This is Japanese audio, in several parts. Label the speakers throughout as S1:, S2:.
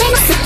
S1: めます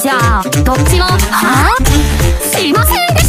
S1: じゃあどっちもはあしませんで